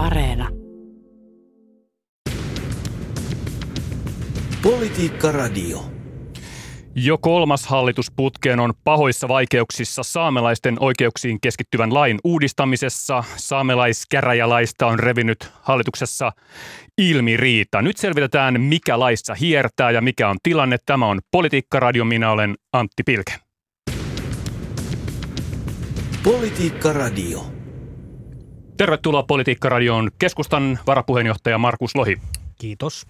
Areena. Politiikka Radio. Jo kolmas hallitus putkeen on pahoissa vaikeuksissa saamelaisten oikeuksiin keskittyvän lain uudistamisessa. Saamelaiskäräjälaista on revinyt hallituksessa ilmi riita. Nyt selvitetään, mikä laissa hiertää ja mikä on tilanne. Tämä on Politiikka Radio. Minä olen Antti Pilke. Politiikka Radio. Tervetuloa Politiikka Radioon keskustan varapuheenjohtaja Markus Lohi. Kiitos.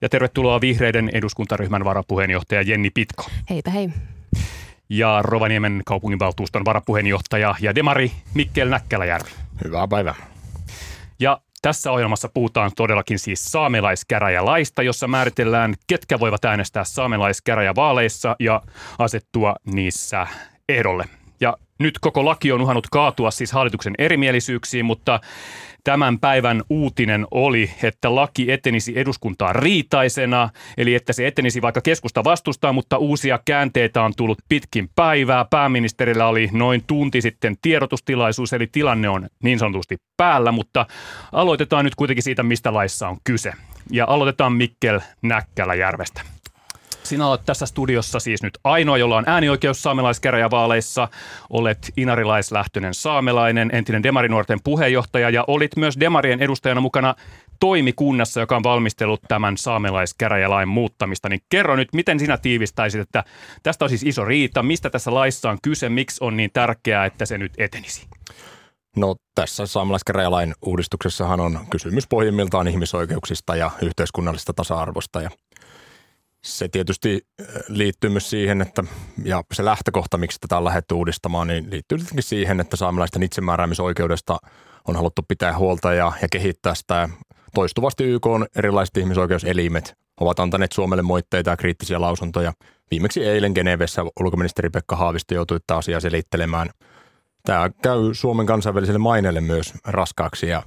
Ja tervetuloa vihreiden eduskuntaryhmän varapuheenjohtaja Jenni Pitko. Heipä hei. Ja Rovaniemen kaupunginvaltuuston varapuheenjohtaja ja demari Mikkel Näkkäläjärvi. Hyvää päivää. Ja tässä ohjelmassa puhutaan todellakin siis saamelaiskäräjälaista, jossa määritellään, ketkä voivat äänestää saamelaiskäräjävaaleissa ja asettua niissä ehdolle. Nyt koko laki on uhannut kaatua siis hallituksen erimielisyyksiin, mutta Tämän päivän uutinen oli, että laki etenisi eduskuntaan riitaisena, eli että se etenisi vaikka keskusta vastustaa, mutta uusia käänteitä on tullut pitkin päivää. Pääministerillä oli noin tunti sitten tiedotustilaisuus, eli tilanne on niin sanotusti päällä, mutta aloitetaan nyt kuitenkin siitä, mistä laissa on kyse. Ja aloitetaan Mikkel Näkkäläjärvestä. Sinä olet tässä studiossa siis nyt ainoa, jolla on äänioikeus saamelaiskäräjävaaleissa. Olet inarilaislähtöinen saamelainen, entinen Demarinuorten puheenjohtaja ja olit myös Demarien edustajana mukana toimikunnassa, joka on valmistellut tämän saamelaiskäräjälain muuttamista. Niin kerro nyt, miten sinä tiivistäisit, että tästä on siis iso riita, mistä tässä laissa on kyse, miksi on niin tärkeää, että se nyt etenisi? No tässä saamelaiskäräjälain uudistuksessahan on kysymys pohjimmiltaan ihmisoikeuksista ja yhteiskunnallisesta tasa-arvosta ja se tietysti äh, liittyy myös siihen, että ja se lähtökohta, miksi tätä on lähdetty uudistamaan, niin liittyy tietenkin siihen, että saamelaisten itsemääräämisoikeudesta on haluttu pitää huolta ja, ja kehittää sitä. Toistuvasti YK on erilaiset ihmisoikeuselimet ovat antaneet Suomelle moitteita ja kriittisiä lausuntoja. Viimeksi eilen Genevessä ulkoministeri Pekka Haavisto joutui tätä asiaa selittelemään. Tämä käy Suomen kansainväliselle maineelle myös raskaaksi ja,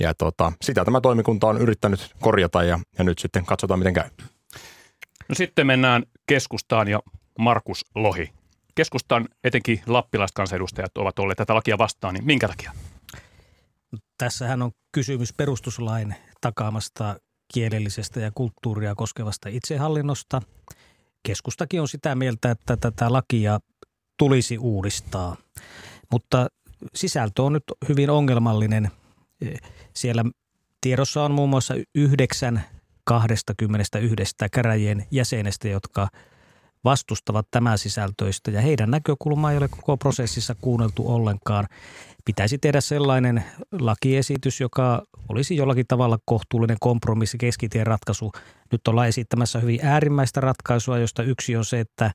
ja tota, sitä tämä toimikunta on yrittänyt korjata ja, ja nyt sitten katsotaan miten käy. No sitten mennään keskustaan ja Markus Lohi. Keskustan etenkin lappilaiset kansanedustajat ovat olleet tätä lakia vastaan, niin minkä takia? Tässähän on kysymys perustuslain takaamasta kielellisestä ja kulttuuria koskevasta itsehallinnosta. Keskustakin on sitä mieltä, että tätä lakia tulisi uudistaa, mutta sisältö on nyt hyvin ongelmallinen. Siellä tiedossa on muun muassa yhdeksän 21 käräjien jäsenestä, jotka vastustavat tämän sisältöistä ja heidän näkökulmaa ei ole koko prosessissa kuunneltu ollenkaan. Pitäisi tehdä sellainen lakiesitys, joka olisi jollakin tavalla kohtuullinen kompromissi, keskitien ratkaisu. Nyt ollaan esittämässä hyvin äärimmäistä ratkaisua, josta yksi on se, että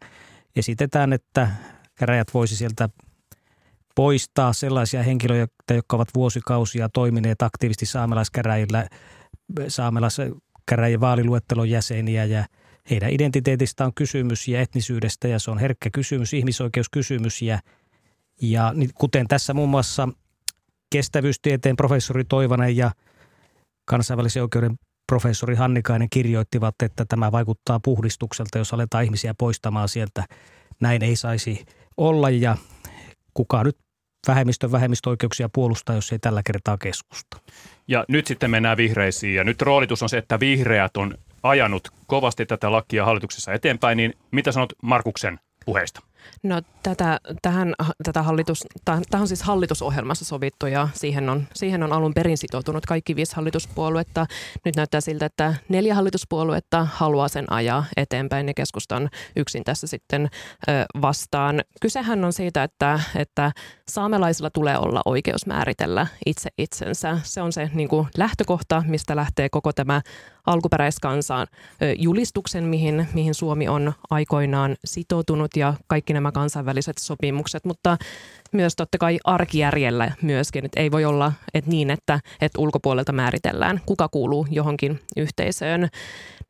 esitetään, että käräjät voisi sieltä poistaa sellaisia henkilöitä, jotka ovat vuosikausia toimineet aktiivisesti saamelaiskäräjillä saamelais käräjien vaaliluettelon jäseniä ja heidän identiteetistä on kysymys ja etnisyydestä ja se on herkkä kysymys, ihmisoikeuskysymys ja, ja kuten tässä muun muassa kestävyystieteen professori Toivanen ja kansainvälisen oikeuden professori Hannikainen kirjoittivat, että tämä vaikuttaa puhdistukselta, jos aletaan ihmisiä poistamaan sieltä. Näin ei saisi olla ja kuka nyt vähemmistön vähemmistöoikeuksia puolustaa, jos ei tällä kertaa keskusta. Ja nyt sitten mennään vihreisiin ja nyt roolitus on se, että vihreät on ajanut kovasti tätä lakia hallituksessa eteenpäin, niin mitä sanot Markuksen puheista? No tätä, tähän, tätä hallitus, tämä on siis hallitusohjelmassa sovittu ja siihen on, siihen on alun perin sitoutunut kaikki viisi hallituspuoluetta. Nyt näyttää siltä, että neljä hallituspuoluetta haluaa sen ajaa eteenpäin ja keskustan yksin tässä sitten ö, vastaan. Kysehän on siitä, että, että saamelaisilla tulee olla oikeus määritellä itse itsensä. Se on se niin kuin lähtökohta, mistä lähtee koko tämä alkuperäiskansaan julistuksen, mihin, mihin Suomi on aikoinaan sitoutunut ja kaikki nämä kansainväliset sopimukset, mutta myös totta kai arkijärjellä myöskin. Että ei voi olla että niin, että, että ulkopuolelta määritellään, kuka kuuluu johonkin yhteisöön.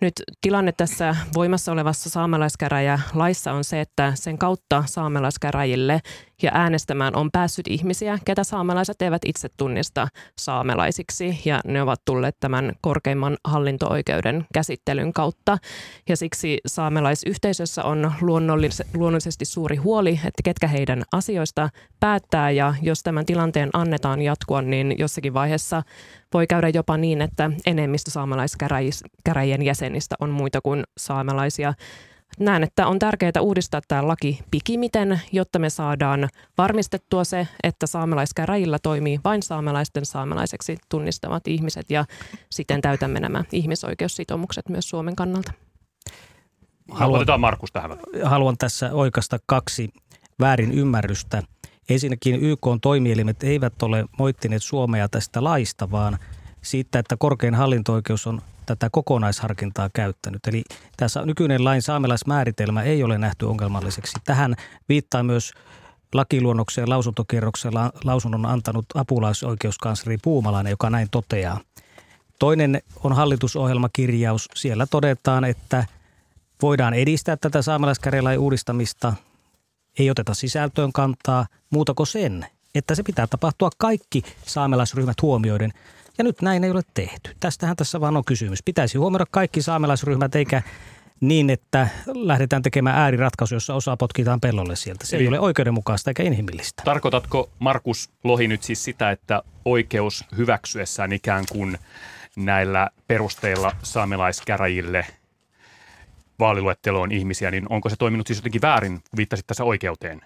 Nyt tilanne tässä voimassa olevassa saamelaiskäräjälaissa on se, että sen kautta saamelaiskäräjille ja äänestämään on päässyt ihmisiä, ketä saamelaiset eivät itse tunnista saamelaisiksi ja ne ovat tulleet tämän korkeimman hallinto-oikeuden käsittelyn kautta. Ja siksi saamelaisyhteisössä on luonnollis- luonnollisesti suuri huoli, että ketkä heidän asioista päättää ja jos tämän tilanteen annetaan jatkua, niin jossakin vaiheessa voi käydä jopa niin, että enemmistö saamelaiskäräjien jäsenistä on muita kuin saamelaisia. Näen, että on tärkeää uudistaa tämä laki pikimiten, jotta me saadaan varmistettua se, että saamelaiskäräjillä toimii vain saamelaisten saamelaiseksi tunnistavat ihmiset ja siten täytämme nämä ihmisoikeussitoumukset myös Suomen kannalta. Haluan, Otetaan Markus tähän. Haluan tässä oikasta kaksi väärin ymmärrystä. Ensinnäkin YK toimielimet eivät ole moittineet Suomea tästä laista, vaan siitä, että korkein hallinto-oikeus on tätä kokonaisharkintaa käyttänyt. Eli tässä nykyinen lain saamelaismääritelmä ei ole nähty ongelmalliseksi. Tähän viittaa myös lakiluonnokseen lausuntokierroksella lausunnon antanut apulaisoikeuskansleri Puumalainen, joka näin toteaa. Toinen on hallitusohjelmakirjaus. Siellä todetaan, että voidaan edistää tätä saamelaiskäräjälain uudistamista. Ei oteta sisältöön kantaa muuta kuin sen, että se pitää tapahtua kaikki saamelaisryhmät huomioiden – ja nyt näin ei ole tehty. Tästähän tässä vaan on kysymys. Pitäisi huomioida kaikki saamelaisryhmät eikä niin, että lähdetään tekemään ääriratkaisu, jossa osa potkitaan pellolle sieltä. Se Eli ei ole oikeudenmukaista eikä inhimillistä. Tarkoitatko Markus Lohi nyt siis sitä, että oikeus hyväksyessään ikään kuin näillä perusteilla saamelaiskäräjille vaaliluetteloon ihmisiä, niin onko se toiminut siis jotenkin väärin, viittasit tässä oikeuteen?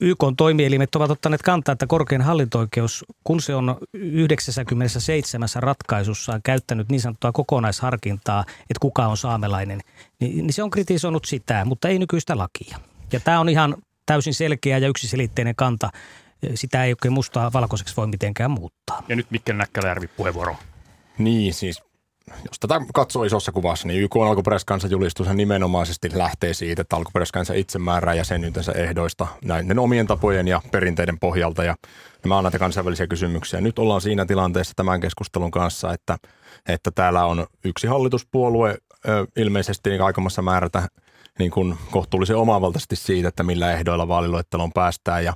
YK toimielimet ovat ottaneet kantaa, että korkein hallinto-oikeus, kun se on 97 ratkaisussaan käyttänyt niin sanottua kokonaisharkintaa, että kuka on saamelainen, niin, niin se on kritisoinut sitä, mutta ei nykyistä lakia. Ja tämä on ihan täysin selkeä ja yksiselitteinen kanta. Sitä ei oikein mustaa valkoiseksi voi mitenkään muuttaa. Ja nyt Mikkel Näkkäläjärvi puheenvuoro. Niin, siis jos tätä katsoo isossa kuvassa, niin YK on alkuperäiskansajulistus nimenomaisesti lähtee siitä, että alkuperäiskansa itse määrää jäsenyytensä ehdoista näiden omien tapojen ja perinteiden pohjalta. Ja nämä on näitä kansainvälisiä kysymyksiä. Nyt ollaan siinä tilanteessa tämän keskustelun kanssa, että, että täällä on yksi hallituspuolue ilmeisesti niin aikomassa määrätä niin kuin kohtuullisen omavaltaisesti siitä, että millä ehdoilla vaaliluetteloon päästään. Ja,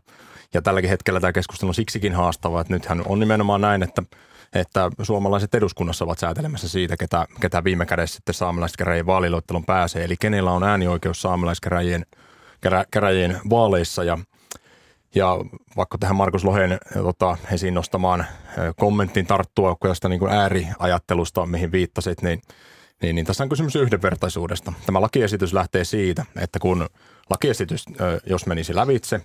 ja tälläkin hetkellä tämä keskustelu on siksikin haastava, että nythän on nimenomaan näin, että – että suomalaiset eduskunnassa ovat säätelemässä siitä, ketä, ketä viime kädessä sitten saamelaiskäräjien vaaliluettelun pääsee. Eli kenellä on äänioikeus saamelaiskäräjien kerä, käräjien vaaleissa ja ja vaikka tähän Markus Lohen tota, esiin nostamaan kommenttiin tarttua tästä niin kuin ääriajattelusta, mihin viittasit, niin, niin, niin tässä on kysymys yhdenvertaisuudesta. Tämä lakiesitys lähtee siitä, että kun lakiesitys, jos menisi lävitse,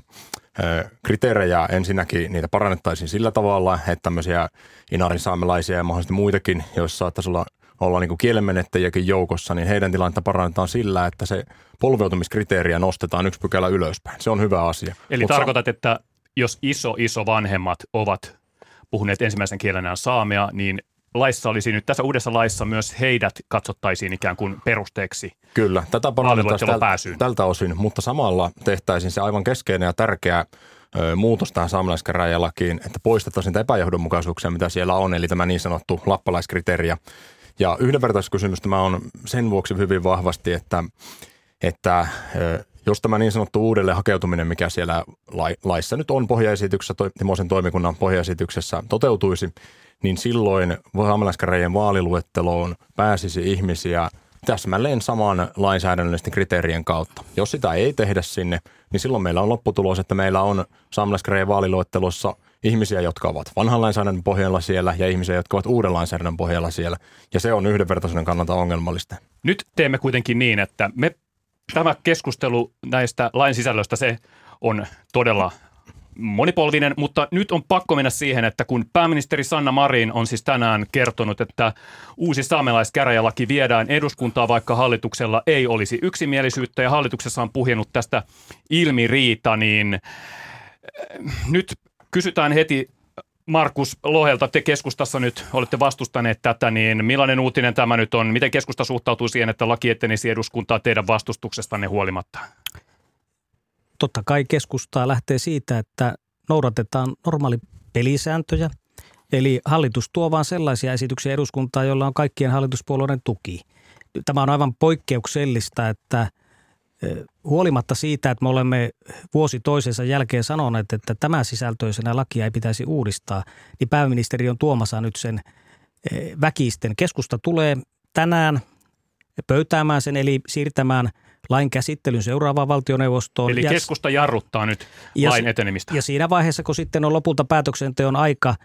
kriteerejä ensinnäkin niitä parannettaisiin sillä tavalla, että tämmöisiä inarin saamelaisia ja mahdollisesti muitakin, joissa saattaisi olla, olla niin kielenmenettäjiäkin joukossa, niin heidän tilannetta parannetaan sillä, että se polveutumiskriteeriä nostetaan yksi pykälä ylöspäin. Se on hyvä asia. Eli Mut tarkoitat, että jos iso, iso vanhemmat ovat puhuneet ensimmäisen kielenään saamea, niin laissa olisi nyt, tässä uudessa laissa myös heidät katsottaisiin ikään kuin perusteeksi. Kyllä, tätä parannettaisiin tältä, tältä osin, mutta samalla tehtäisiin se aivan keskeinen ja tärkeä ö, muutos tähän saamelaiskäräjälakiin, että poistettaisiin niitä epäjohdonmukaisuuksia, mitä siellä on, eli tämä niin sanottu lappalaiskriteeri. Ja yhdenvertaisuuskysymys tämä on sen vuoksi hyvin vahvasti, että, että jos tämä niin sanottu uudelleen hakeutuminen, mikä siellä laissa nyt on pohjaesityksessä, Timosen toimikunnan pohjaesityksessä toteutuisi, niin silloin saamelaiskäräjien vaaliluetteloon pääsisi ihmisiä täsmälleen saman lainsäädännöllisten kriteerien kautta. Jos sitä ei tehdä sinne, niin silloin meillä on lopputulos, että meillä on saamelaiskäräjien vaaliluettelossa ihmisiä, jotka ovat vanhan lainsäädännön pohjalla siellä ja ihmisiä, jotka ovat uuden lainsäädännön pohjalla siellä. Ja se on yhdenvertaisuuden kannalta ongelmallista. Nyt teemme kuitenkin niin, että me tämä keskustelu näistä lain se on todella monipolvinen, mutta nyt on pakko mennä siihen, että kun pääministeri Sanna Marin on siis tänään kertonut, että uusi saamelaiskäräjälaki viedään eduskuntaan, vaikka hallituksella ei olisi yksimielisyyttä ja hallituksessa on puhjennut tästä ilmiriita, niin äh, nyt kysytään heti Markus Lohelta, te keskustassa nyt olette vastustaneet tätä, niin millainen uutinen tämä nyt on? Miten keskusta suhtautuu siihen, että laki etenisi eduskuntaa teidän vastustuksestanne huolimatta? Totta kai keskustaa lähtee siitä, että noudatetaan normaali pelisääntöjä. Eli hallitus tuo vain sellaisia esityksiä eduskuntaan, joilla on kaikkien hallituspuolueiden tuki. Tämä on aivan poikkeuksellista, että huolimatta siitä, että me olemme vuosi toisensa jälkeen sanoneet, että tämä sisältöisenä lakia ei pitäisi uudistaa, niin pääministeri on tuomassa nyt sen väkisten. Keskusta tulee tänään pöytäämään sen, eli siirtämään lain käsittelyn seuraavaan valtioneuvostoon. Eli keskusta jarruttaa nyt ja, lain etenemistä. Ja siinä vaiheessa, kun sitten on lopulta päätöksenteon aika,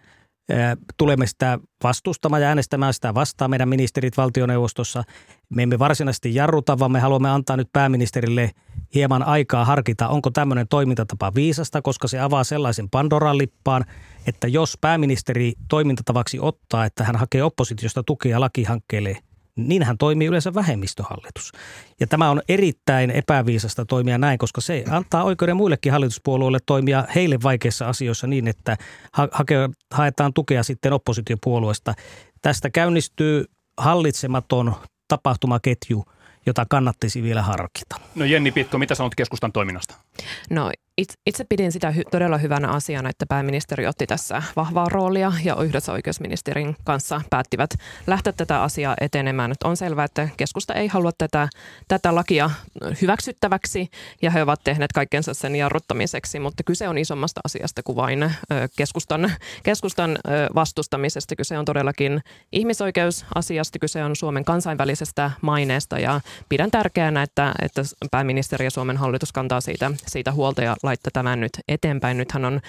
tulemme sitä vastustamaan ja äänestämään sitä vastaan meidän ministerit valtioneuvostossa. Me emme varsinaisesti jarruta, vaan me haluamme antaa nyt pääministerille hieman aikaa harkita, onko tämmöinen toimintatapa viisasta, koska se avaa sellaisen Pandoran lippaan, että jos pääministeri toimintatavaksi ottaa, että hän hakee oppositiosta tukea lakihankkeelle – niin hän toimii yleensä vähemmistöhallitus. Ja tämä on erittäin epäviisasta toimia näin, koska se antaa oikeuden muillekin hallituspuolueille toimia heille vaikeissa asioissa niin, että haetaan tukea sitten oppositiopuolueesta. Tästä käynnistyy hallitsematon tapahtumaketju, jota kannattaisi vielä harkita. No Jenni Pitko, mitä sanot keskustan toiminnasta? No itse pidin sitä hy- todella hyvänä asiana, että pääministeri otti tässä vahvaa roolia ja yhdessä oikeusministerin kanssa päättivät lähteä tätä asiaa etenemään. Nyt on selvää, että keskusta ei halua tätä, tätä lakia hyväksyttäväksi ja he ovat tehneet kaikkensa sen jarruttamiseksi, mutta kyse on isommasta asiasta kuin vain keskustan, keskustan vastustamisesta. Kyse on todellakin ihmisoikeusasiasta, kyse on Suomen kansainvälisestä maineesta ja pidän tärkeänä, että, että pääministeri ja Suomen hallitus kantaa siitä, siitä huolta ja laittaa tämän nyt eteenpäin. Nythän on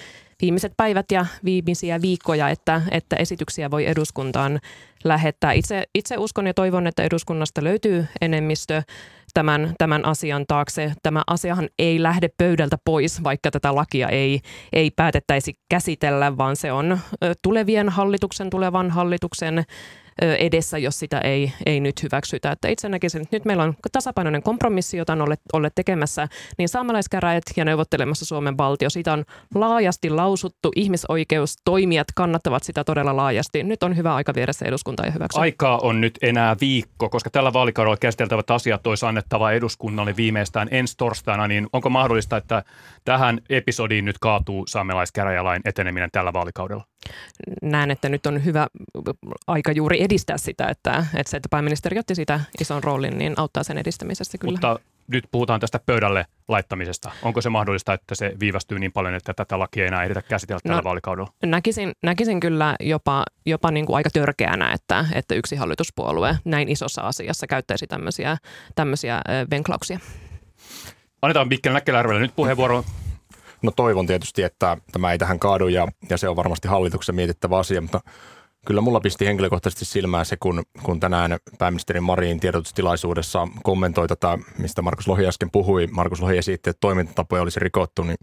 viimeiset päivät ja viimeisiä viikkoja, että, että esityksiä voi eduskuntaan lähettää. Itse, itse uskon ja toivon, että eduskunnasta löytyy enemmistö tämän, tämän asian taakse. Tämä asiahan ei lähde pöydältä pois, vaikka tätä lakia ei, ei päätettäisi käsitellä, vaan se on tulevien hallituksen, tulevan hallituksen edessä, jos sitä ei, ei nyt hyväksytä. Että itse näkisin, että nyt meillä on tasapainoinen kompromissi, jota on olleet, tekemässä niin saamelaiskäräjät ja neuvottelemassa Suomen valtio. Siitä on laajasti lausuttu, ihmisoikeustoimijat kannattavat sitä todella laajasti. Nyt on hyvä aika viedä se eduskunta ja hyväksyä. Aikaa on nyt enää viikko, koska tällä vaalikaudella käsiteltävät asiat olisi annettava eduskunnalle viimeistään ensi torstaina, niin onko mahdollista, että tähän episodiin nyt kaatuu saamelaiskäräjälain eteneminen tällä vaalikaudella? Näen, että nyt on hyvä aika juuri edistää sitä, että, että se, että pääministeri otti sitä ison roolin, niin auttaa sen edistämisessä kyllä. Mutta nyt puhutaan tästä pöydälle laittamisesta. Onko se mahdollista, että se viivästyy niin paljon, että tätä lakia ei enää ehditä käsitellä tällä no, vaalikaudella? Näkisin, näkisin kyllä jopa, jopa niin kuin aika törkeänä, että, että yksi hallituspuolue näin isossa asiassa käyttäisi tämmöisiä, tämmöisiä venklauksia. Annetaan Mikkel Näkkeläärvelle nyt puheenvuoro No toivon tietysti, että tämä ei tähän kaadu ja, ja se on varmasti hallituksen mietittävä asia, mutta kyllä mulla pisti henkilökohtaisesti silmään se, kun, kun tänään pääministeri Marin tiedotustilaisuudessa kommentoi tätä, mistä Markus Lohi äsken puhui. Markus Lohi esitti, että toimintatapoja olisi rikottu, niin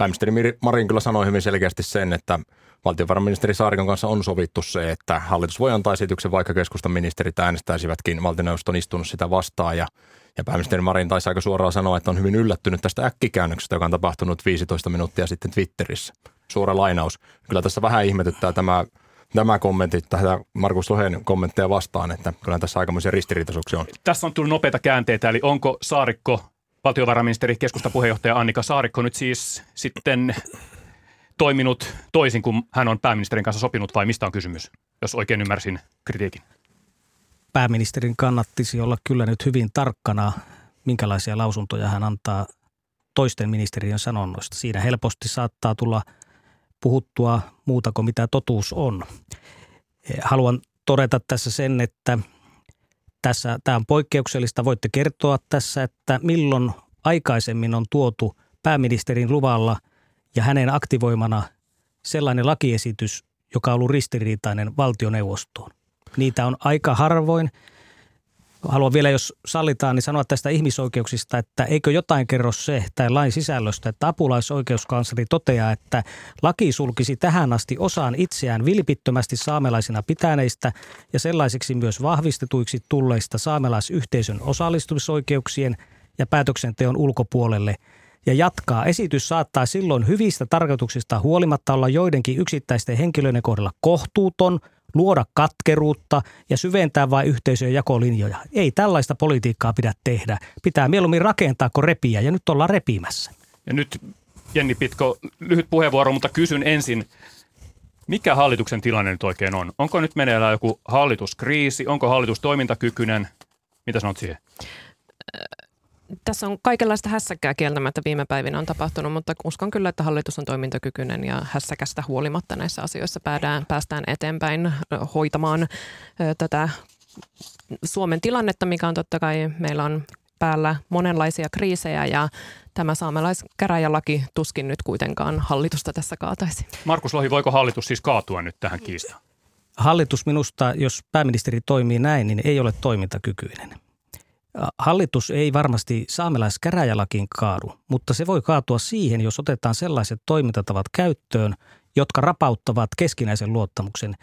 pääministeri Marin kyllä sanoi hyvin selkeästi sen, että valtiovarainministeri Saarikon kanssa on sovittu se, että hallitus voi antaa esityksen, vaikka keskustan ministerit äänestäisivätkin valtioneuvoston istunut sitä vastaan ja ja pääministeri Marin taisi aika suoraan sanoa, että on hyvin yllättynyt tästä äkkikäännöksestä, joka on tapahtunut 15 minuuttia sitten Twitterissä. Suora lainaus. Kyllä tässä vähän ihmetyttää tämä, tämä kommentti tähän Markus Lohen kommentteja vastaan, että kyllä tässä aikamoisia ristiriitaisuuksia on. Tässä on tullut nopeita käänteitä, eli onko Saarikko, valtiovarainministeri, keskustapuheenjohtaja Annika Saarikko nyt siis sitten toiminut toisin kuin hän on pääministerin kanssa sopinut vai mistä on kysymys, jos oikein ymmärsin kritiikin? pääministerin kannattisi olla kyllä nyt hyvin tarkkana, minkälaisia lausuntoja hän antaa toisten ministeriön sanonnoista. Siinä helposti saattaa tulla puhuttua muuta kuin mitä totuus on. Haluan todeta tässä sen, että tässä, tämä on poikkeuksellista. Voitte kertoa tässä, että milloin aikaisemmin on tuotu pääministerin luvalla ja hänen aktivoimana sellainen lakiesitys, joka on ollut ristiriitainen valtioneuvostoon. Niitä on aika harvoin. Haluan vielä, jos sallitaan, niin sanoa tästä ihmisoikeuksista, että eikö jotain kerro se tai lain sisällöstä, että apulaisoikeuskansleri toteaa, että laki sulkisi tähän asti osaan itseään vilpittömästi saamelaisina pitäneistä ja sellaisiksi myös vahvistetuiksi tulleista saamelaisyhteisön osallistumisoikeuksien ja päätöksenteon ulkopuolelle – ja jatkaa. Esitys saattaa silloin hyvistä tarkoituksista huolimatta olla joidenkin yksittäisten henkilöiden kohdalla kohtuuton – luoda katkeruutta ja syventää vain yhteisöjen jakolinjoja. Ei tällaista politiikkaa pidä tehdä. Pitää mieluummin rakentaa kuin repiä ja nyt ollaan repimässä. Ja nyt Jenni Pitko, lyhyt puheenvuoro, mutta kysyn ensin, mikä hallituksen tilanne nyt oikein on? Onko nyt meneillään joku hallituskriisi? Onko hallitus toimintakykyinen? Mitä sanot siihen? Tässä on kaikenlaista hässäkkää kieltämättä viime päivinä on tapahtunut, mutta uskon kyllä, että hallitus on toimintakykyinen ja hässäkästä huolimatta näissä asioissa päädään, päästään eteenpäin hoitamaan tätä Suomen tilannetta, mikä on totta kai, meillä on päällä monenlaisia kriisejä ja tämä saamelaiskäräjälaki tuskin nyt kuitenkaan hallitusta tässä kaataisi. Markus Lohi, voiko hallitus siis kaatua nyt tähän kiistaan? Hallitus minusta, jos pääministeri toimii näin, niin ei ole toimintakykyinen. Hallitus ei varmasti saamelaiskäräjälakiin kaadu, mutta se voi kaatua siihen, jos otetaan sellaiset toimintatavat käyttöön, jotka rapauttavat keskinäisen luottamuksen.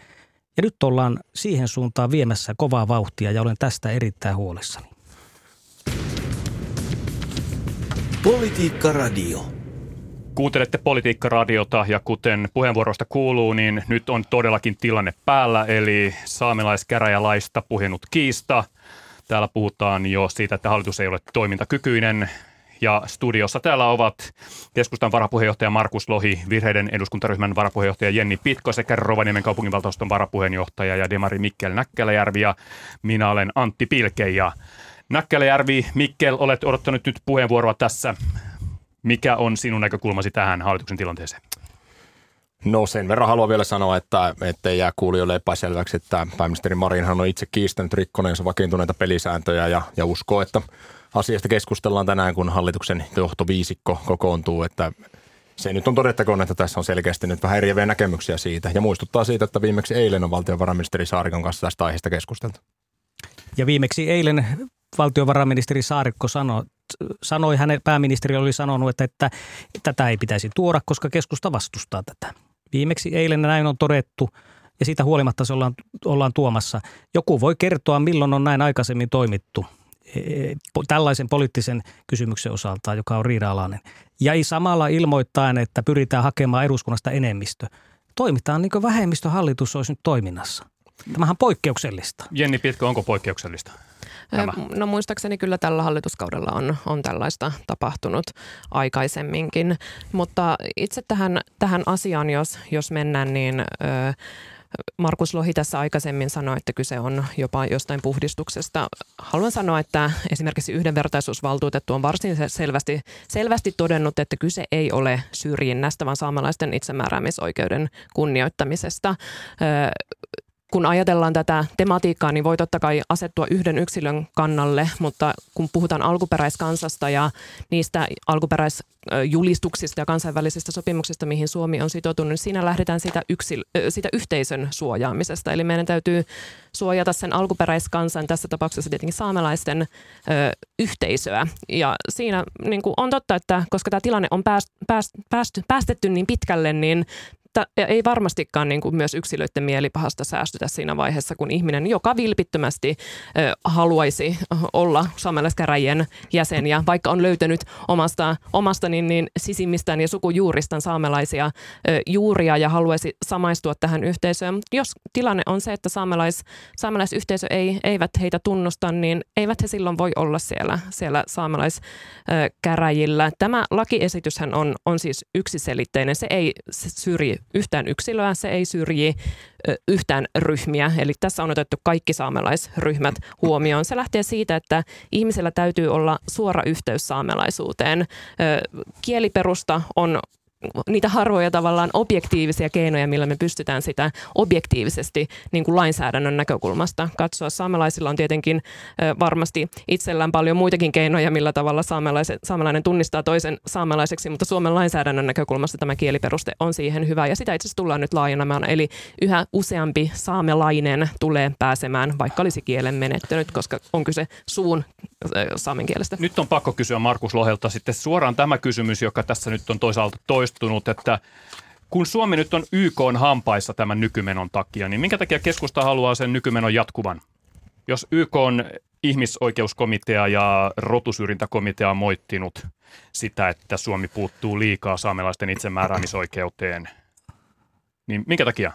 Ja nyt ollaan siihen suuntaan viemässä kovaa vauhtia ja olen tästä erittäin huolissani. Politiikka Radio. Kuuntelette Politiikka-radiota ja kuten puheenvuorosta kuuluu, niin nyt on todellakin tilanne päällä, eli saamelaiskäräjälaista puhunut kiista. Täällä puhutaan jo siitä, että hallitus ei ole toimintakykyinen. Ja studiossa täällä ovat keskustan varapuheenjohtaja Markus Lohi, virheiden eduskuntaryhmän varapuheenjohtaja Jenni Pitko sekä Rovaniemen kaupunginvaltuuston varapuheenjohtaja ja Demari Mikkel Näkkäläjärvi ja minä olen Antti Pilke ja Näkkäläjärvi, Mikkel, olet odottanut nyt puheenvuoroa tässä. Mikä on sinun näkökulmasi tähän hallituksen tilanteeseen? No sen verran haluan vielä sanoa, että ettei jää kuulijoille epäselväksi, että pääministeri Marinhan on itse kiistänyt rikkoneensa vakiintuneita pelisääntöjä ja, ja uskoo, että asiasta keskustellaan tänään, kun hallituksen johtoviisikko kokoontuu, että se nyt on todettakoon, että tässä on selkeästi nyt vähän eriäviä näkemyksiä siitä. Ja muistuttaa siitä, että viimeksi eilen on valtiovarainministeri Saarikon kanssa tästä aiheesta keskusteltu. Ja viimeksi eilen valtiovarainministeri Saarikko sanoi, sanoi hänen pääministeri oli sanonut, että, että tätä ei pitäisi tuoda, koska keskusta vastustaa tätä. Viimeksi eilen näin on todettu ja siitä huolimatta se ollaan, ollaan tuomassa. Joku voi kertoa, milloin on näin aikaisemmin toimittu e, tällaisen poliittisen kysymyksen osalta, joka on riida-alainen. Ja ei samalla ilmoittaen, että pyritään hakemaan eduskunnasta enemmistö. Toimitaan niin kuin vähemmistöhallitus olisi nyt toiminnassa. Tämähän on poikkeuksellista. Jenni Pitkä, onko poikkeuksellista? No muistaakseni kyllä tällä hallituskaudella on, on tällaista tapahtunut aikaisemminkin, mutta itse tähän, tähän asiaan, jos, jos mennään, niin... Markus Lohi tässä aikaisemmin sanoi, että kyse on jopa jostain puhdistuksesta. Haluan sanoa, että esimerkiksi yhdenvertaisuusvaltuutettu on varsin selvästi, selvästi todennut, että kyse ei ole syrjinnästä, vaan saamelaisten itsemääräämisoikeuden kunnioittamisesta kun ajatellaan tätä tematiikkaa, niin voi totta kai asettua yhden yksilön kannalle, mutta kun puhutaan alkuperäiskansasta ja niistä alkuperäisjulistuksista ja kansainvälisistä sopimuksista, mihin Suomi on sitoutunut, niin siinä lähdetään siitä, yksil, siitä yhteisön suojaamisesta. Eli meidän täytyy suojata sen alkuperäiskansan, tässä tapauksessa tietenkin saamelaisten ö, yhteisöä. Ja siinä niin on totta, että koska tämä tilanne on pääst, pääst, pääst, päästetty niin pitkälle, niin ei varmastikaan niin kuin myös yksilöiden mielipahasta säästytä siinä vaiheessa, kun ihminen, joka vilpittömästi ö, haluaisi olla saamelaiskäräjien jäsen ja vaikka on löytänyt omasta, omasta niin, niin sisimmistään ja sukujuuristaan saamelaisia ö, juuria ja haluaisi samaistua tähän yhteisöön. Mutta jos tilanne on se, että saamelais, saamelaisyhteisö ei, eivät heitä tunnusta, niin eivät he silloin voi olla siellä, siellä saamelaiskäräjillä. Tämä lakiesityshän on, on siis yksiselitteinen. Se ei syrji yhtään yksilöä, se ei syrji yhtään ryhmiä. Eli tässä on otettu kaikki saamelaisryhmät huomioon. Se lähtee siitä, että ihmisellä täytyy olla suora yhteys saamelaisuuteen. Kieliperusta on niitä harvoja tavallaan objektiivisia keinoja, millä me pystytään sitä objektiivisesti niin kuin lainsäädännön näkökulmasta katsoa. Saamelaisilla on tietenkin varmasti itsellään paljon muitakin keinoja, millä tavalla saamelainen tunnistaa toisen saamelaiseksi, mutta Suomen lainsäädännön näkökulmasta tämä kieliperuste on siihen hyvä ja sitä itse asiassa tullaan nyt laajenemaan. Eli yhä useampi saamelainen tulee pääsemään, vaikka olisi kielen menettänyt, koska on kyse suun saamen kielestä. Nyt on pakko kysyä Markus Lohelta sitten suoraan tämä kysymys, joka tässä nyt on toisaalta toistunut, että kun Suomi nyt on YK on hampaissa tämän nykymenon takia, niin minkä takia keskusta haluaa sen nykymenon jatkuvan? Jos YK on ihmisoikeuskomitea ja rotusyrjintäkomitea on moittinut sitä, että Suomi puuttuu liikaa saamelaisten itsemääräämisoikeuteen, niin minkä takia?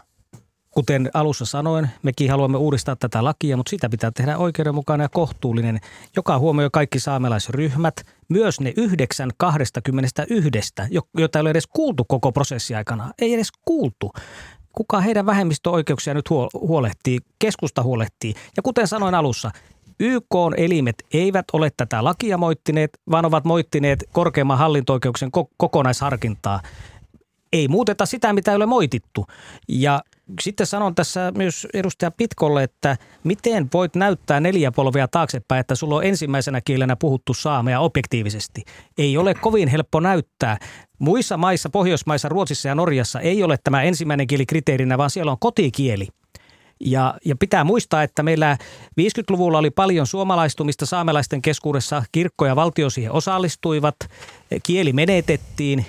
Kuten alussa sanoin, mekin haluamme uudistaa tätä lakia, mutta sitä pitää tehdä oikeudenmukainen ja kohtuullinen, joka huomioi kaikki saamelaisryhmät, myös ne yhdeksän kahdestakymmenestä yhdestä, joita ei ole edes kuultu koko prosessi aikana. Ei edes kuultu. Kuka heidän vähemmistöoikeuksia nyt huolehtii? Keskusta huolehtii. Ja kuten sanoin alussa, YK-elimet eivät ole tätä lakia moittineet, vaan ovat moittineet korkeimman hallinto-oikeuksen kokonaisharkintaa. Ei muuteta sitä, mitä ei ole moitittu. Ja sitten sanon tässä myös edustaja Pitkolle, että miten voit näyttää neljä polvia taaksepäin, että sulla on ensimmäisenä kielenä puhuttu saamea objektiivisesti. Ei ole kovin helppo näyttää. Muissa maissa, Pohjoismaissa, Ruotsissa ja Norjassa ei ole tämä ensimmäinen kieli kriteerinä, vaan siellä on kotikieli. Ja, ja pitää muistaa, että meillä 50-luvulla oli paljon suomalaistumista saamelaisten keskuudessa. Kirkko ja valtio siihen osallistuivat, kieli menetettiin.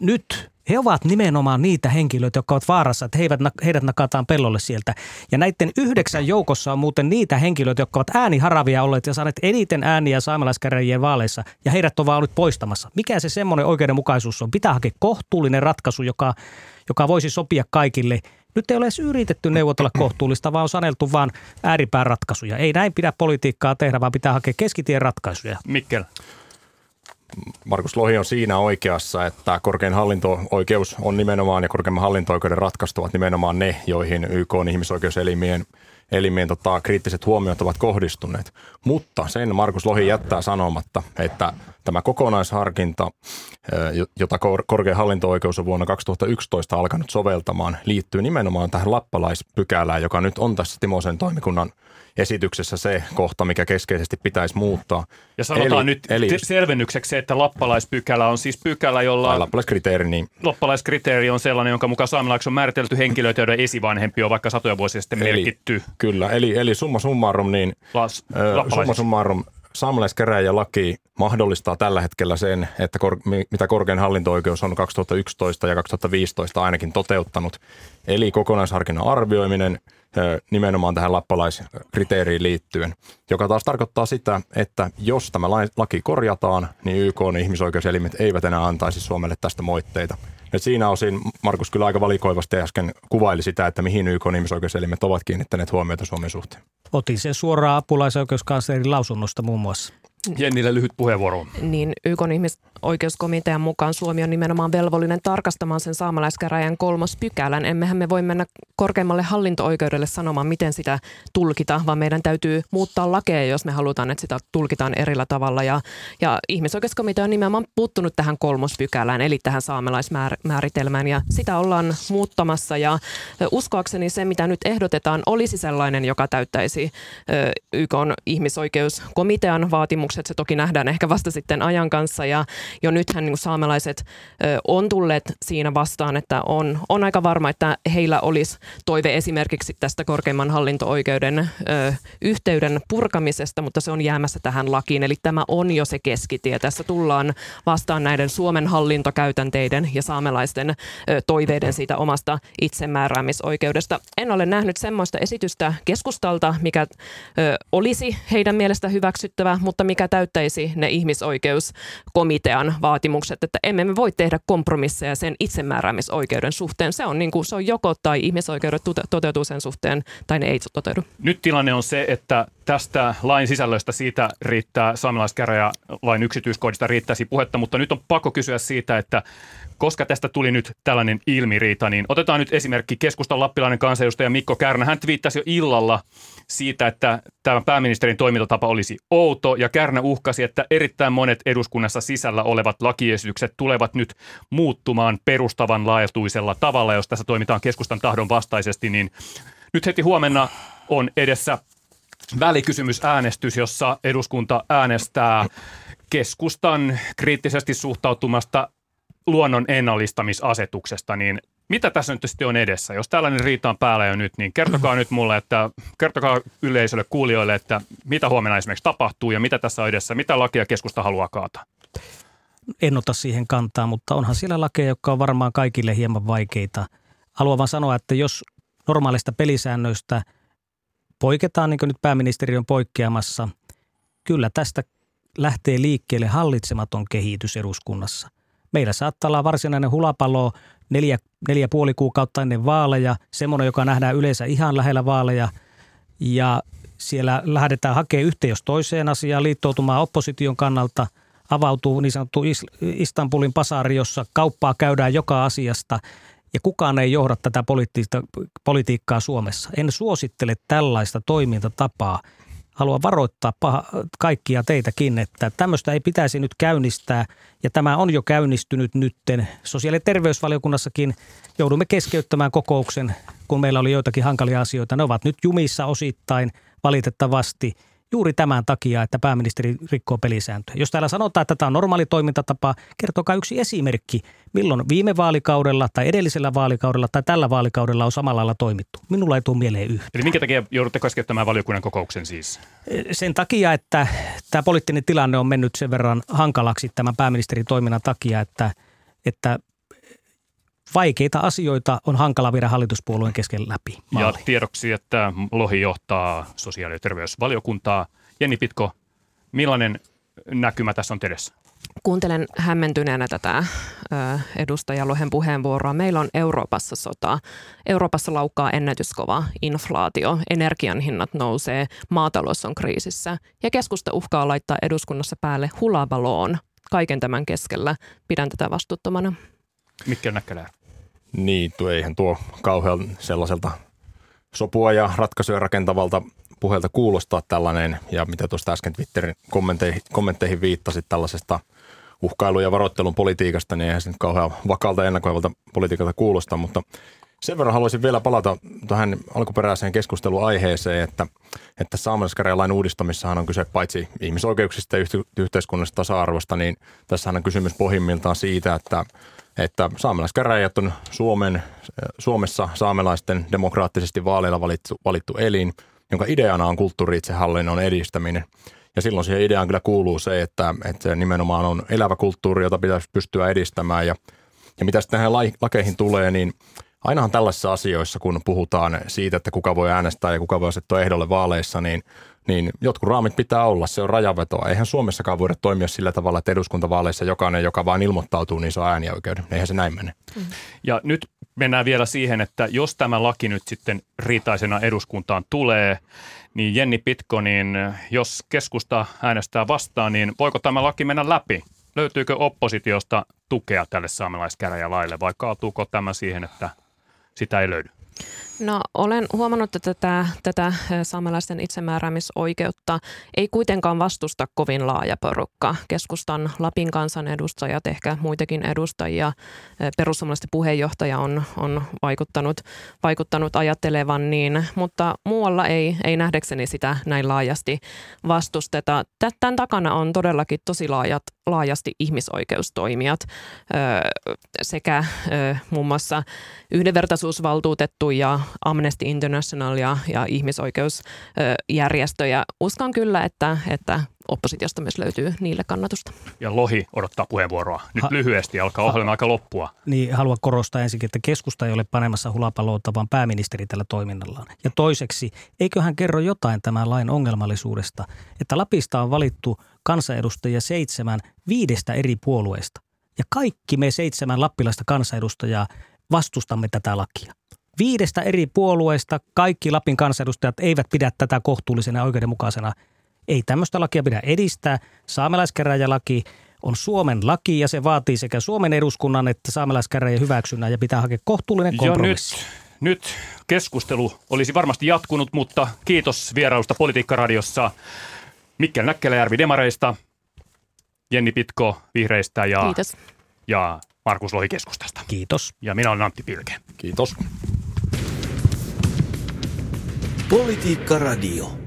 Nyt he ovat nimenomaan niitä henkilöitä, jotka ovat vaarassa, että heidät, heidät nakataan pellolle sieltä. Ja näiden yhdeksän joukossa on muuten niitä henkilöitä, jotka ovat ääniharavia olleet ja saaneet eniten ääniä saamelaiskäräjien vaaleissa, ja heidät on vaan nyt poistamassa. Mikä se semmoinen oikeudenmukaisuus on? Pitää hakea kohtuullinen ratkaisu, joka, joka voisi sopia kaikille. Nyt ei ole edes yritetty neuvotella kohtuullista, vaan on saneltu vain ääripään ratkaisuja. Ei näin pidä politiikkaa tehdä, vaan pitää hakea keskitien ratkaisuja. Mikkel. Markus Lohi on siinä oikeassa, että korkein hallinto-oikeus on nimenomaan ja korkeimman hallinto-oikeuden ratkaistu ovat nimenomaan ne, joihin YK on ihmisoikeuselimien elimien tota, kriittiset huomiot ovat kohdistuneet. Mutta sen Markus Lohi jättää sanomatta, että tämä kokonaisharkinta, jota korkein hallinto-oikeus on vuonna 2011 alkanut soveltamaan, liittyy nimenomaan tähän lappalaispykälään, joka nyt on tässä Timosen toimikunnan – esityksessä se kohta, mikä keskeisesti pitäisi muuttaa. Ja sanotaan eli, nyt eli, selvennykseksi, että lappalaispykälä on siis pykälä, jolla... Lappalaiskriteeri, niin... Lappalaiskriteeri on sellainen, jonka mukaan saamelaiksi on määritelty henkilöitä, joiden esivanhempi on vaikka satoja vuosia sitten eli, merkitty. Kyllä, eli, eli summa summarum, niin... Las, summa summarum, saamelaiskäräjälaki mahdollistaa tällä hetkellä sen, että kor, mitä korkein hallinto-oikeus on 2011 ja 2015 ainakin toteuttanut. Eli kokonaisharkinnan arvioiminen – nimenomaan tähän lappalaiskriteeriin liittyen, joka taas tarkoittaa sitä, että jos tämä laki korjataan, niin YK on ihmisoikeuselimet eivät enää antaisi Suomelle tästä moitteita. Et siinä osin Markus kyllä aika valikoivasti äsken kuvaili sitä, että mihin YK ihmisoikeuselimet ovat kiinnittäneet huomiota Suomen suhteen. Otin sen suoraan apulaisoikeuskanslerin lausunnosta muun muassa. Jennille lyhyt puheenvuoro. Niin YK ihmisoikeuskomitean mukaan Suomi on nimenomaan velvollinen tarkastamaan sen saamelaiskäräjän kolmos pykälän. Emmehän me voi mennä korkeimmalle hallinto-oikeudelle sanomaan, miten sitä tulkita, vaan meidän täytyy muuttaa lakeja, jos me halutaan, että sitä tulkitaan erillä tavalla. Ja, ja ihmisoikeuskomitea on nimenomaan puuttunut tähän kolmospykälään, eli tähän saamelaismääritelmään, ja sitä ollaan muuttamassa. Ja uskoakseni se, mitä nyt ehdotetaan, olisi sellainen, joka täyttäisi YK ihmisoikeuskomitean vaatimukset muutokset. Se toki nähdään ehkä vasta sitten ajan kanssa ja jo nythän niin saamelaiset on tulleet siinä vastaan, että on, on aika varma, että heillä olisi toive esimerkiksi tästä korkeimman hallinto-oikeuden ö, yhteyden purkamisesta, mutta se on jäämässä tähän lakiin. Eli tämä on jo se keskitie. Tässä tullaan vastaan näiden Suomen hallintokäytänteiden ja saamelaisten ö, toiveiden siitä omasta itsemääräämisoikeudesta. En ole nähnyt semmoista esitystä keskustalta, mikä ö, olisi heidän mielestä hyväksyttävä, mutta mikä täyttäisi ne ihmisoikeuskomitean vaatimukset, että emme me voi tehdä kompromisseja sen itsemääräämisoikeuden suhteen. Se on, niin kuin, se on joko tai ihmisoikeudet toteutuu sen suhteen tai ne ei toteudu. Nyt tilanne on se, että tästä lain sisällöstä siitä riittää lain yksityiskohdista riittäisi puhetta, mutta nyt on pakko kysyä siitä, että koska tästä tuli nyt tällainen ilmiriita, niin otetaan nyt esimerkki keskustan lappilainen kansanedustaja Mikko Kärnä. Hän twiittasi jo illalla siitä, että tämä pääministerin toimintatapa olisi outo ja Kärnä uhkasi, että erittäin monet eduskunnassa sisällä olevat lakiesitykset tulevat nyt muuttumaan perustavanlaatuisella tavalla, jos tässä toimitaan keskustan tahdon vastaisesti, niin nyt heti huomenna on edessä välikysymysäänestys, jossa eduskunta äänestää keskustan kriittisesti suhtautumasta luonnon ennallistamisasetuksesta, niin mitä tässä nyt sitten on edessä? Jos tällainen riita on päällä jo nyt, niin kertokaa nyt mulle, että kertokaa yleisölle, kuulijoille, että mitä huomenna esimerkiksi tapahtuu ja mitä tässä on edessä, mitä lakia keskusta haluaa kaataa? En ota siihen kantaa, mutta onhan siellä lakeja, jotka on varmaan kaikille hieman vaikeita. Haluan vaan sanoa, että jos normaalista pelisäännöistä poiketaan, niin kuin nyt pääministeri on poikkeamassa, kyllä tästä lähtee liikkeelle hallitsematon kehitys eduskunnassa – Meillä saattaa olla varsinainen hulapalo neljä, neljä puoli kuukautta ennen vaaleja, semmoinen, joka nähdään yleensä ihan lähellä vaaleja. Ja siellä lähdetään hakemaan yhteen jos toiseen asiaan liittoutumaan opposition kannalta. Avautuu niin sanottu Istanbulin pasari, jossa kauppaa käydään joka asiasta ja kukaan ei johda tätä politiikkaa Suomessa. En suosittele tällaista toimintatapaa – haluan varoittaa paha, kaikkia teitäkin, että tämmöistä ei pitäisi nyt käynnistää. Ja tämä on jo käynnistynyt nytten. Sosiaali- ja terveysvaliokunnassakin joudumme keskeyttämään kokouksen, kun meillä oli joitakin hankalia asioita. Ne ovat nyt jumissa osittain valitettavasti – juuri tämän takia, että pääministeri rikkoo pelisääntöjä. Jos täällä sanotaan, että tämä on normaali toimintatapa, kertokaa yksi esimerkki, milloin viime vaalikaudella tai edellisellä vaalikaudella tai tällä vaalikaudella on samalla lailla toimittu. Minulla ei tule mieleen yhtä. Eli minkä takia joudutte keskeyttämään valiokunnan kokouksen siis? Sen takia, että tämä poliittinen tilanne on mennyt sen verran hankalaksi tämän pääministerin toiminnan takia, että, että vaikeita asioita on hankala viedä hallituspuolueen kesken läpi. Maaliin. Ja tiedoksi, että Lohi johtaa sosiaali- ja terveysvaliokuntaa. Jenni Pitko, millainen näkymä tässä on edessä? Kuuntelen hämmentyneenä tätä edustaja Lohen puheenvuoroa. Meillä on Euroopassa sota. Euroopassa laukkaa ennätyskova inflaatio, energian hinnat nousee, maatalous on kriisissä ja keskusta uhkaa laittaa eduskunnassa päälle hulabaloon kaiken tämän keskellä. Pidän tätä vastuuttomana. Mikkel Näkkälä. Niin, tuo eihän tuo kauhean sellaiselta sopua ja ratkaisuja rakentavalta puheelta kuulostaa tällainen, ja mitä tuosta äsken Twitterin kommentteihin, kommentteihin viittasit tällaisesta uhkailu- ja varoittelun politiikasta, niin eihän se nyt kauhean vakaalta ja ennakoivalta politiikalta kuulosta, mutta sen verran haluaisin vielä palata tähän alkuperäiseen keskusteluaiheeseen, että, että saamelaiskäräjälain uudistamissahan on kyse paitsi ihmisoikeuksista ja yhteiskunnallisesta tasa-arvosta, niin tässä on kysymys pohjimmiltaan siitä, että että saamelaiskäräjät on Suomen, Suomessa saamelaisten demokraattisesti vaaleilla valittu, valittu elin, jonka ideana on kulttuuri-itsehallinnon edistäminen. Ja silloin siihen ideaan kyllä kuuluu se, että, että se nimenomaan on elävä kulttuuri, jota pitäisi pystyä edistämään. Ja, ja mitä sitten tähän lakeihin tulee, niin ainahan tällaisissa asioissa, kun puhutaan siitä, että kuka voi äänestää ja kuka voi asettua ehdolle vaaleissa, niin – niin jotkut raamit pitää olla, se on rajavetoa. Eihän Suomessakaan voida toimia sillä tavalla, että eduskuntavaaleissa jokainen, joka vaan ilmoittautuu, niin saa äänioikeuden. Eihän se näin mene. Mm. Ja nyt mennään vielä siihen, että jos tämä laki nyt sitten riitaisena eduskuntaan tulee, niin Jenni Pitko, niin jos keskusta äänestää vastaan, niin voiko tämä laki mennä läpi? Löytyykö oppositiosta tukea tälle saamelaiskäräjälaille vai kaatuuko tämä siihen, että sitä ei löydy? No olen huomannut, että tätä, tätä saamelaisten itsemääräämisoikeutta ei kuitenkaan vastusta kovin laaja porukka. Keskustan Lapin kansanedustajat, ehkä muitakin edustajia, perussuomalaisten puheenjohtaja on, on vaikuttanut, vaikuttanut ajattelevan niin, mutta muualla ei, ei nähdäkseni sitä näin laajasti vastusteta. Tämän takana on todellakin tosi laajat, laajasti ihmisoikeustoimijat sekä muun muassa yhdenvertaisuusvaltuutettu ja Amnesty International ja, ja ihmisoikeusjärjestöjä. Uskon kyllä, että, että oppositiosta myös löytyy niille kannatusta. Ja Lohi odottaa puheenvuoroa. Nyt ha- lyhyesti, alkaa ohjelma aika loppua. Niin, haluan korostaa ensinnäkin, että keskusta ei ole panemassa hulapaloota, vaan pääministeri tällä toiminnallaan. Ja toiseksi, eiköhän kerro jotain tämän lain ongelmallisuudesta, että Lapista on valittu kansanedustajia seitsemän viidestä eri puolueesta. Ja kaikki me seitsemän lappilaista kansanedustajaa vastustamme tätä lakia. Viidestä eri puolueesta kaikki Lapin kansanedustajat eivät pidä tätä kohtuullisena ja oikeudenmukaisena. Ei tämmöistä lakia pidä edistää. Saamelaiskäräjälaki on Suomen laki ja se vaatii sekä Suomen eduskunnan että saamelaiskäräjien hyväksynnän ja pitää hakea kohtuullinen kompromissi. Jo nyt, nyt keskustelu olisi varmasti jatkunut, mutta kiitos vierailusta Politiikkaradiossa. Mikkel Näkkeläjärvi Demareista, Jenni Pitko Vihreistä ja, Kiitos. ja Markus Lohi keskustasta. Kiitos. Ja minä olen Antti Pilke. Kiitos. Politiikka Radio.